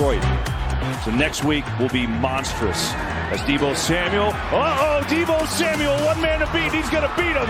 Detroit. So next week will be monstrous. As Deebo Samuel. Uh oh, Deebo Samuel, one man to beat. He's going to beat him.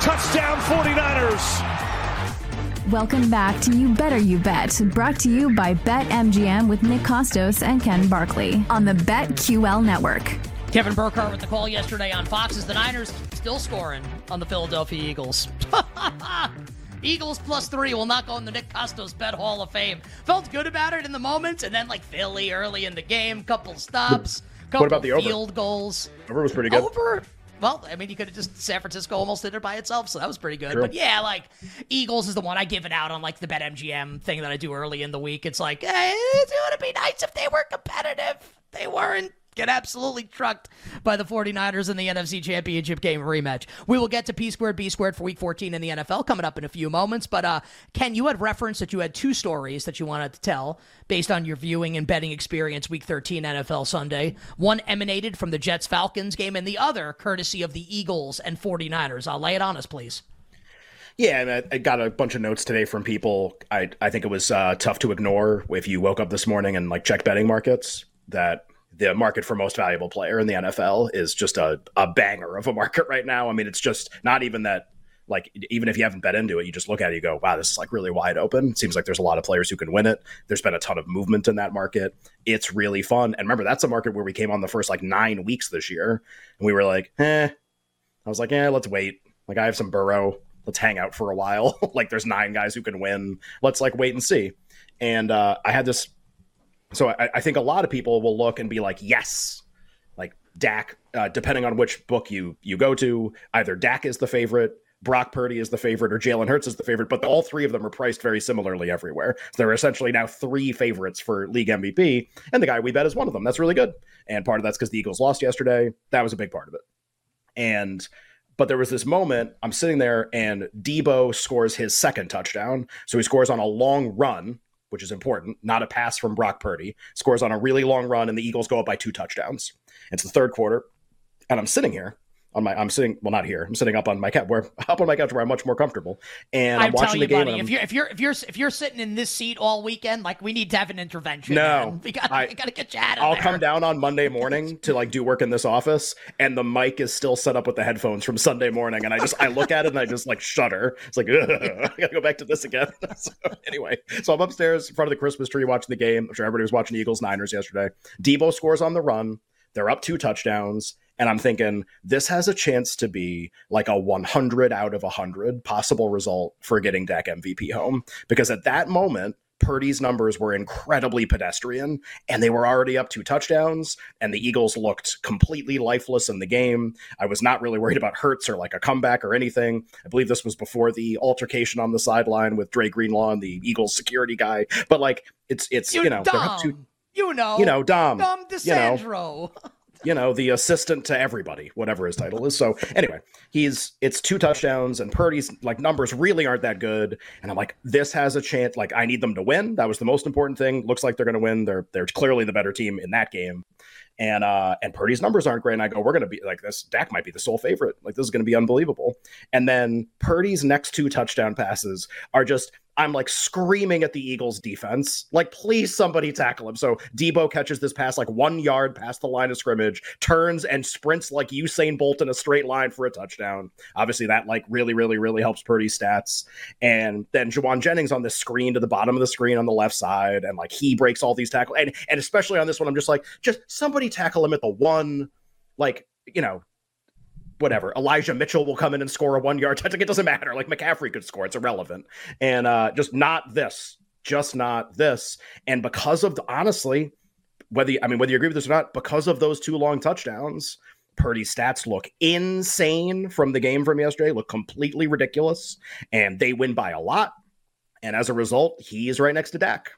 Touchdown 49ers. Welcome back to You Better You Bet, brought to you by BetMGM with Nick Kostos and Ken Barkley on the BetQL network. Kevin Burkhardt with the call yesterday on Fox as the Niners still scoring on the Philadelphia Eagles. Eagles plus three will not go in the Nick Kostos Bet Hall of Fame. Felt good about it in the moment, and then like Philly early in the game, couple stops, couple what about the over? field goals. Over was pretty good. Over. Well, I mean, you could have just San Francisco almost did it by itself, so that was pretty good. True. But yeah, like Eagles is the one I give it out on like the BetMGM thing that I do early in the week. It's like, hey, it would be nice if they were competitive. They weren't get absolutely trucked by the 49ers in the NFC Championship game rematch. We will get to P squared, B squared for week 14 in the NFL coming up in a few moments. But uh, Ken, you had referenced that you had two stories that you wanted to tell based on your viewing and betting experience week 13 NFL Sunday. One emanated from the Jets Falcons game, and the other courtesy of the Eagles and 49ers. I'll lay it on us, please. Yeah, I, I got a bunch of notes today from people. I I think it was uh, tough to ignore if you woke up this morning and like check betting markets that the market for most valuable player in the NFL is just a, a banger of a market right now. I mean, it's just not even that like even if you haven't bet into it, you just look at it, you go, wow, this is like really wide open. It seems like there's a lot of players who can win it. There's been a ton of movement in that market. It's really fun. And remember, that's a market where we came on the first like nine weeks this year, and we were like, eh. I was like, yeah, let's wait. Like I have some Burrow. Let's hang out for a while. like there's nine guys who can win. Let's like wait and see. And uh, I had this so I, I, think a lot of people will look and be like, yes, like Dak. Uh, depending on which book you you go to, either Dak is the favorite, Brock Purdy is the favorite, or Jalen Hurts is the favorite. But all three of them are priced very similarly everywhere. So there are essentially now three favorites for league MVP, and the guy we bet is one of them. That's really good. And part of that's because the Eagles lost yesterday. That was a big part of it. And but there was this moment I'm sitting there and Deebo scores his second touchdown. So he scores on a long run which is important, not a pass from Brock Purdy. Scores on a really long run, and the Eagles go up by two touchdowns. It's the third quarter, and I'm sitting here on my I'm sitting well not here I'm sitting up on my couch where up on my couch where I'm much more comfortable and I'm, I'm watching the game. Buddy, if you're if you're if you're if you're sitting in this seat all weekend, like we need to have an intervention. No, man. we got we got to get you out of I'll there. come down on Monday morning to like do work in this office, and the mic is still set up with the headphones from Sunday morning, and I just I look at it and I just like shudder. It's like I gotta go back to this again. so, anyway, so I'm upstairs in front of the Christmas tree watching the game. I'm sure everybody was watching Eagles Niners yesterday. Deebo scores on the run. They're up two touchdowns. And I'm thinking this has a chance to be like a 100 out of 100 possible result for getting Dak MVP home. Because at that moment, Purdy's numbers were incredibly pedestrian, and they were already up two touchdowns, and the Eagles looked completely lifeless in the game. I was not really worried about Hurts or like a comeback or anything. I believe this was before the altercation on the sideline with Dre Greenlaw and the Eagles security guy. But like, it's it's You're you know two. You know, You know, Dom. Dom You know, DiSandro. you know, the assistant to everybody, whatever his title is. So anyway, he's it's two touchdowns and Purdy's like numbers really aren't that good. And I'm like, this has a chance. Like I need them to win. That was the most important thing. Looks like they're going to win. They're they're clearly the better team in that game. And uh and Purdy's numbers aren't great. And I go, we're going to be like this. Dak might be the sole favorite. Like this is going to be unbelievable. And then Purdy's next two touchdown passes are just I'm like screaming at the Eagles defense, like, please somebody tackle him. So Deebo catches this pass like one yard past the line of scrimmage, turns and sprints like Usain Bolt in a straight line for a touchdown. Obviously, that like really, really, really helps Purdy's stats. And then Jauan Jennings on the screen to the bottom of the screen on the left side, and like he breaks all these tackles. And and especially on this one, I'm just like, just somebody tackle him at the one, like, you know, whatever. Elijah Mitchell will come in and score a one yard touchdown. It doesn't matter. Like McCaffrey could score. It's irrelevant. And uh, just not this. Just not this. And because of the honestly, whether I mean whether you agree with this or not, because of those two long touchdowns, Purdy's stats look insane from the game from yesterday, look completely ridiculous, and they win by a lot. And as a result, he is right next to Dak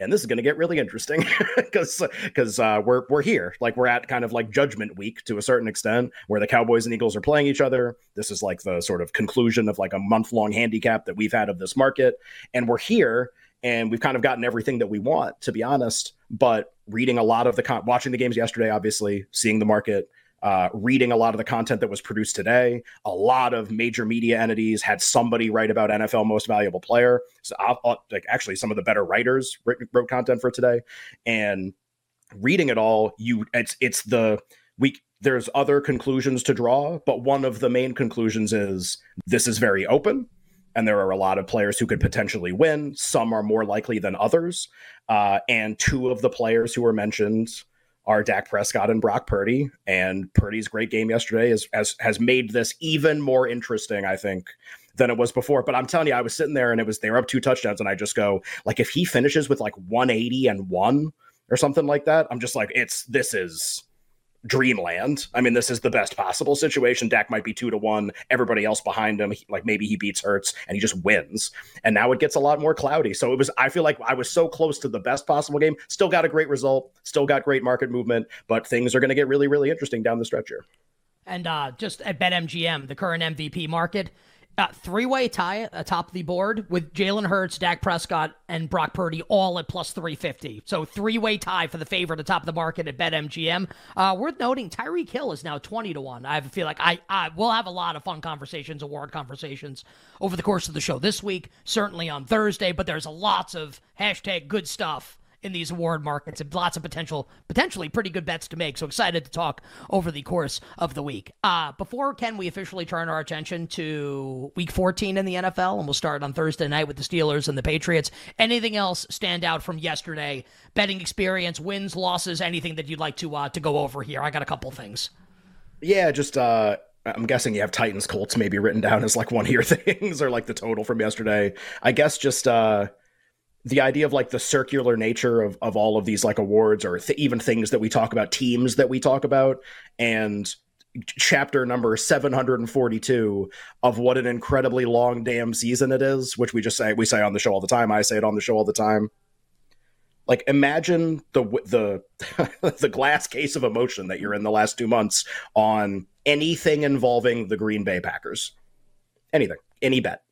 and this is going to get really interesting because because uh, we're we're here like we're at kind of like judgment week to a certain extent where the Cowboys and Eagles are playing each other. This is like the sort of conclusion of like a month long handicap that we've had of this market, and we're here and we've kind of gotten everything that we want to be honest. But reading a lot of the con- watching the games yesterday, obviously seeing the market uh, reading a lot of the content that was produced today. A lot of major media entities had somebody write about NFL Most Valuable Player. So, I'll, I'll, like actually, some of the better writers wrote, wrote content for today, and reading it all, you it's it's the we there's other conclusions to draw, but one of the main conclusions is this is very open and there are a lot of players who could potentially win. Some are more likely than others. Uh, and two of the players who were mentioned are Dak Prescott and Brock Purdy. And Purdy's great game yesterday is, has has made this even more interesting, I think, than it was before. But I'm telling you, I was sitting there and it was they were up two touchdowns, and I just go like, if he finishes with like 180 and one or something like that, I'm just like, it's this is dreamland. I mean, this is the best possible situation. Dak might be two to one. Everybody else behind him, like maybe he beats Hurts and he just wins. And now it gets a lot more cloudy. So it was. I feel like I was so close to the best possible game. Still got a great result. Still got great market movement. But things are going to get really, really interesting down the stretch here. And uh, just at BetMGM, the current MVP market uh, three-way tie atop the board with Jalen Hurts, Dak Prescott, and Brock Purdy all at plus 350. So three-way tie for the favorite atop the market at BetMGM. Uh, worth noting, Tyreek Hill is now 20 to 1. I feel like I, I will have a lot of fun conversations, award conversations over the course of the show this week, certainly on Thursday, but there's lots of hashtag good stuff in these award markets and lots of potential, potentially pretty good bets to make. So excited to talk over the course of the week. Uh, before Ken, we officially turn our attention to Week 14 in the NFL, and we'll start on Thursday night with the Steelers and the Patriots. Anything else stand out from yesterday? Betting experience, wins, losses, anything that you'd like to uh, to go over here? I got a couple things. Yeah, just uh, I'm guessing you have Titans Colts maybe written down as like one of your things or like the total from yesterday. I guess just uh the idea of like the circular nature of, of all of these like awards or th- even things that we talk about teams that we talk about and chapter number 742 of what an incredibly long damn season it is which we just say we say on the show all the time i say it on the show all the time. Like imagine the the the glass case of emotion that you're in the last two months on anything involving the green bay packers. Anything. Any bet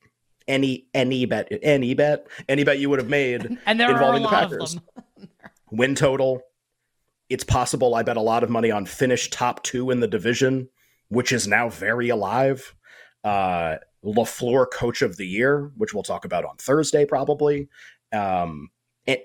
any any bet any bet any bet you would have made and there involving the Packers. Win total. It's possible I bet a lot of money on finish top two in the division, which is now very alive. Uh, LaFleur Coach of the Year, which we'll talk about on Thursday probably. Um,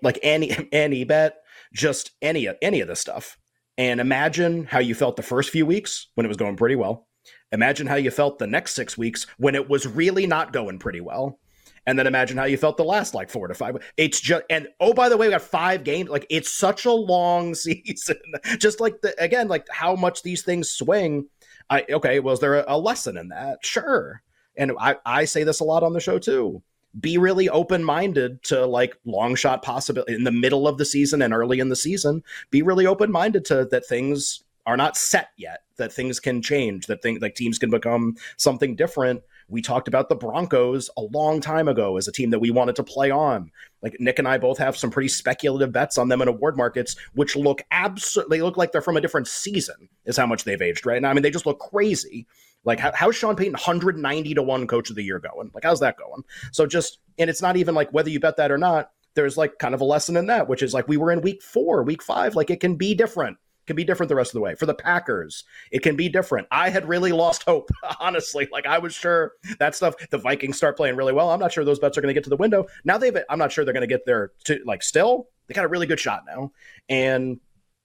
like any any bet, just any any of this stuff. And imagine how you felt the first few weeks when it was going pretty well. Imagine how you felt the next six weeks when it was really not going pretty well. And then imagine how you felt the last like four to five. It's just and oh by the way, we got five games. Like it's such a long season. just like the again, like how much these things swing. I okay, was there a, lesson in that? Sure. And I, I say this a lot on the show too. Be really open minded to like long shot possibility in the middle of the season and early in the season. Be really open minded to that things are not set yet that things can change that things like teams can become something different. We talked about the broncos a long time ago as a team that we wanted to play on. Like nick and i both have some pretty speculative bets on them in award markets which look absolutely they look like they're from a different season is how much they've aged right? Now i mean they just look crazy. Like how, how's sean payton 190 to 1 coach of the year going? Like how's that going? So just and it's not even like whether you bet that or not there's like kind of a lesson in that which is like we were in week four week five like it can be different can be different the rest of the way. For the Packers, it can be different. I had really lost hope, honestly. Like I was sure that stuff. The Vikings start playing really well. I'm not sure those bets are going to get to the window. Now they've. I'm not sure they're going to get there. To like still, they got a really good shot now, and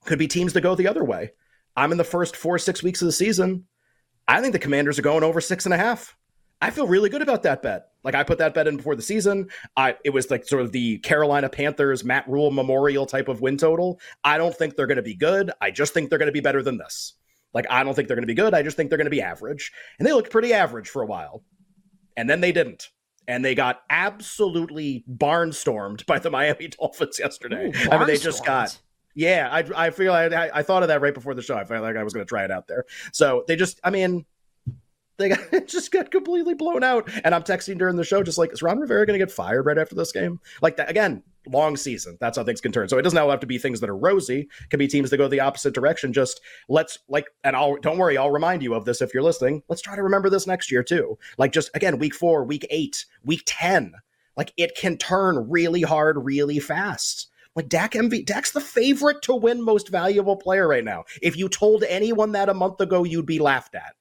could be teams to go the other way. I'm in the first four six weeks of the season. I think the Commanders are going over six and a half. I feel really good about that bet. Like I put that bet in before the season. I it was like sort of the Carolina Panthers Matt Rhule memorial type of win total. I don't think they're going to be good. I just think they're going to be better than this. Like I don't think they're going to be good. I just think they're going to be average. And they looked pretty average for a while. And then they didn't. And they got absolutely barnstormed by the Miami Dolphins yesterday. Ooh, I mean, they just got yeah, I, I feel I, I thought of that right before the show. I felt like I was going to try it out there. So they just, I mean, they got, just got completely blown out. And I'm texting during the show, just like, is Ron Rivera going to get fired right after this game? Like that again, long season. That's how things can turn. So it doesn't have to be things that are rosy. It can be teams that go the opposite direction. Just let's like, and I'll don't worry, I'll remind you of this if you're listening. Let's try to remember this next year too. Like just again, week four, week eight, week ten. Like it can turn really hard, really fast. Like Dak MV, Dak's the favorite to win most valuable player right now. If you told anyone that a month ago, you'd be laughed at.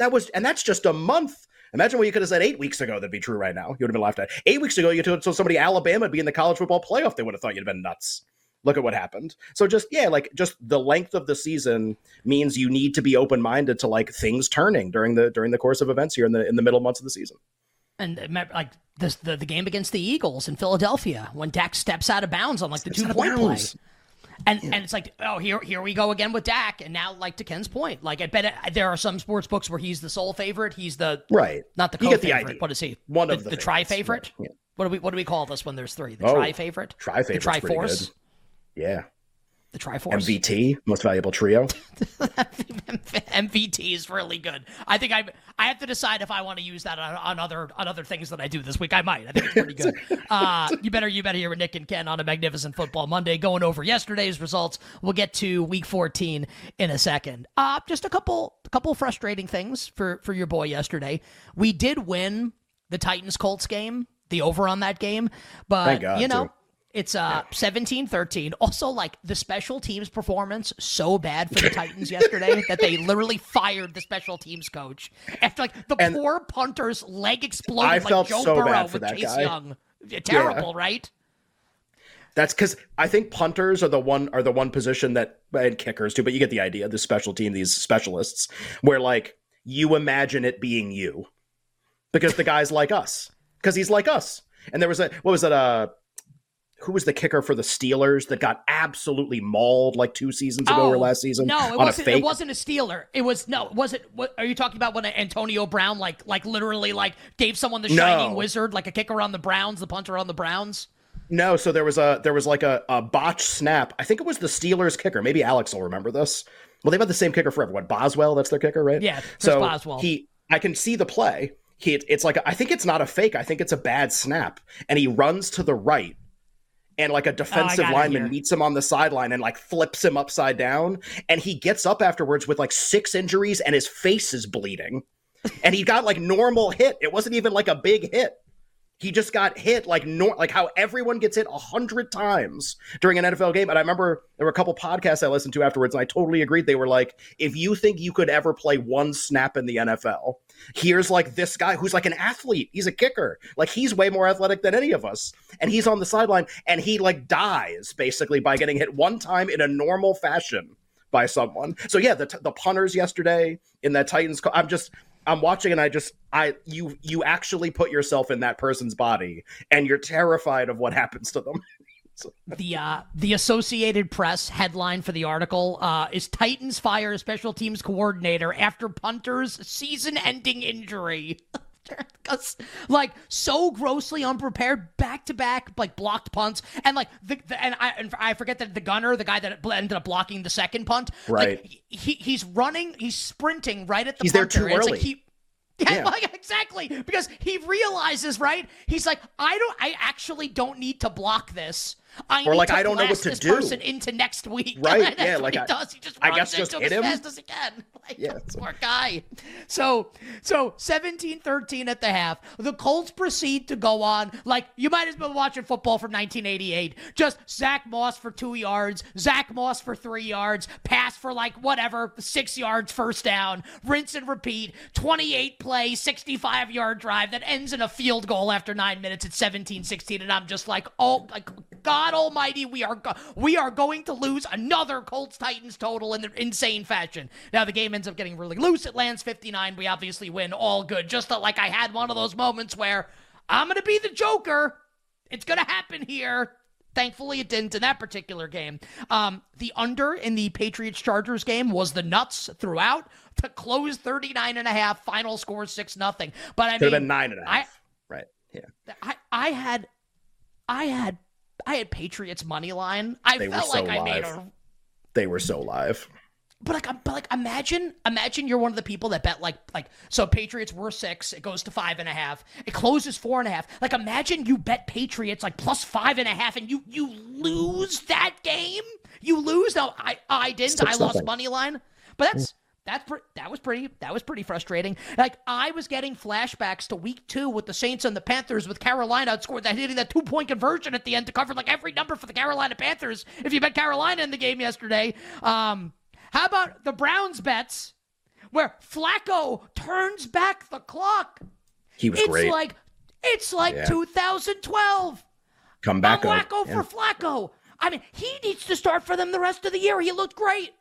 That was, and that's just a month. Imagine what you could have said eight weeks ago that'd be true right now. You would have been laughed at. Eight weeks ago, you told somebody Alabama would be in the college football playoff. They would have thought you'd have been nuts. Look at what happened. So just yeah, like just the length of the season means you need to be open minded to like things turning during the during the course of events here in the in the middle months of the season. And uh, like the, the, the game against the Eagles in Philadelphia when Dak steps out of bounds on like the two point play. And yeah. and it's like, oh, here here we go again with Dak. And now, like to Ken's point, like I bet there are some sports books where he's the sole favorite. He's the right, not the co-favorite. What is he? One the, of the, the tri favorite. Yeah. What do we what do we call this when there's three? The oh, tri favorite. Tri favorite. The Triforce. Yeah. The Triforce. MVT, most valuable trio. MVT is really good. I think I I have to decide if I want to use that on, on other on other things that I do this week. I might. I think it's pretty good. Uh, you better you better hear with Nick and Ken on a magnificent football Monday, going over yesterday's results. We'll get to Week 14 in a second. Uh, just a couple a couple frustrating things for for your boy yesterday. We did win the Titans Colts game, the over on that game, but you know. It's uh 17-13. Also, like the special teams performance so bad for the Titans yesterday that they literally fired the special teams coach after like the and poor punter's leg exploded I like felt Joe so Burrow bad for with that Chase guy. Young. Terrible, yeah. right? That's because I think punters are the one are the one position that and kickers too, but you get the idea. The special team, these specialists, where like you imagine it being you, because the guy's like us, because he's like us. And there was a what was it? Uh, who was the kicker for the Steelers that got absolutely mauled like two seasons ago oh, or last season? No, it wasn't. It wasn't a Steeler. It was no. Was it? What, are you talking about when Antonio Brown like like literally like gave someone the shining no. wizard like a kicker on the Browns, the punter on the Browns? No, so there was a there was like a, a botch snap. I think it was the Steelers kicker. Maybe Alex will remember this. Well, they've had the same kicker for everyone. Boswell, that's their kicker, right? Yeah. So Boswell. he, I can see the play. He, it's like I think it's not a fake. I think it's a bad snap, and he runs to the right and like a defensive oh, lineman meets him on the sideline and like flips him upside down and he gets up afterwards with like six injuries and his face is bleeding. And he got like normal hit. It wasn't even like a big hit he just got hit like nor- like how everyone gets hit a hundred times during an NFL game. And I remember there were a couple podcasts I listened to afterwards, and I totally agreed. They were like, if you think you could ever play one snap in the NFL, here's like this guy who's like an athlete. He's a kicker. Like he's way more athletic than any of us. And he's on the sideline and he like dies basically by getting hit one time in a normal fashion by someone. So yeah, the, the punters yesterday in that Titans, I'm just I'm watching and I just I you you actually put yourself in that person's body and you're terrified of what happens to them. the uh, the Associated Press headline for the article uh, is Titans fire special teams coordinator after punter's season-ending injury. like so grossly unprepared, back to back, like blocked punts, and like the, the, and I and I forget that the gunner, the guy that ended up blocking the second punt, right? Like, he he's running, he's sprinting right at the. He's punter. there too early. Like he, yeah, yeah. exactly. Because he realizes, right? He's like, I don't, I actually don't need to block this. I or like I don't know what to this do. Person into next week, right? yeah, like he I, does. He just I guess just hit him as fast as he can. Like, yeah, poor guy. So, so 17-13 at the half. The Colts proceed to go on like you might as well watching football from 1988. Just Zack Moss for two yards, Zack Moss for three yards, pass for like whatever six yards, first down, rinse and repeat. 28 play, 65 yard drive that ends in a field goal after nine minutes at 17-16, and I'm just like, oh, like God Almighty, we are go- we are going to lose another Colts Titans total in the insane fashion. Now the game ends up getting really loose. It lands 59. We obviously win. All good. Just like I had one of those moments where I'm gonna be the Joker. It's gonna happen here. Thankfully, it didn't in that particular game. Um, the under in the Patriots Chargers game was the nuts throughout to close 39 and a half. Final score 6 nothing. But I Could mean, have been nine and a half. I, right. Yeah. I, I had I had I had Patriots money line. I they felt so like live. I made a. They were so live. But like, but like, imagine, imagine you're one of the people that bet like, like, so Patriots were six, it goes to five and a half, it closes four and a half. Like, imagine you bet Patriots like plus five and a half, and you you lose that game. You lose. Now I I didn't. I lost money line, but that's That's pre- that was pretty that was pretty frustrating. Like I was getting flashbacks to week two with the Saints and the Panthers with Carolina scored that hitting that two point conversion at the end to cover like every number for the Carolina Panthers. If you bet Carolina in the game yesterday, um, how about the Browns bets where Flacco turns back the clock? He was it's great. like it's like Yeah. 2012. Come back. Flacco Yeah. for Flacco. I mean, he needs to start for them the rest of the year. He looked great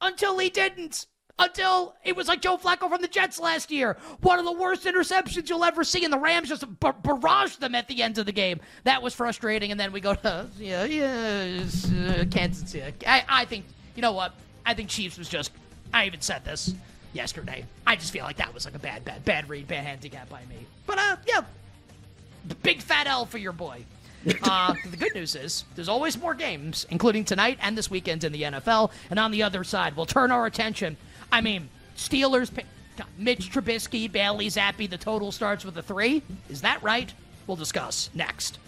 until he didn't. Until it was like Joe Flacco from the Jets last year. One of the worst interceptions you'll ever see, and the Rams just bar- barraged them at the end of the game. That was frustrating. And then we go to yeah, yeah, uh, Kansas City. I, I think you know what? I think Chiefs was just. I even said this yesterday. I just feel like that was like a bad, bad, bad read, bad handicap by me. But uh, yeah, big fat L for your boy. Uh, the good news is there's always more games, including tonight and this weekend in the NFL. And on the other side, we'll turn our attention. I mean, Steelers, Mitch Trubisky, Bailey Zappe. The total starts with a three. Is that right? We'll discuss next.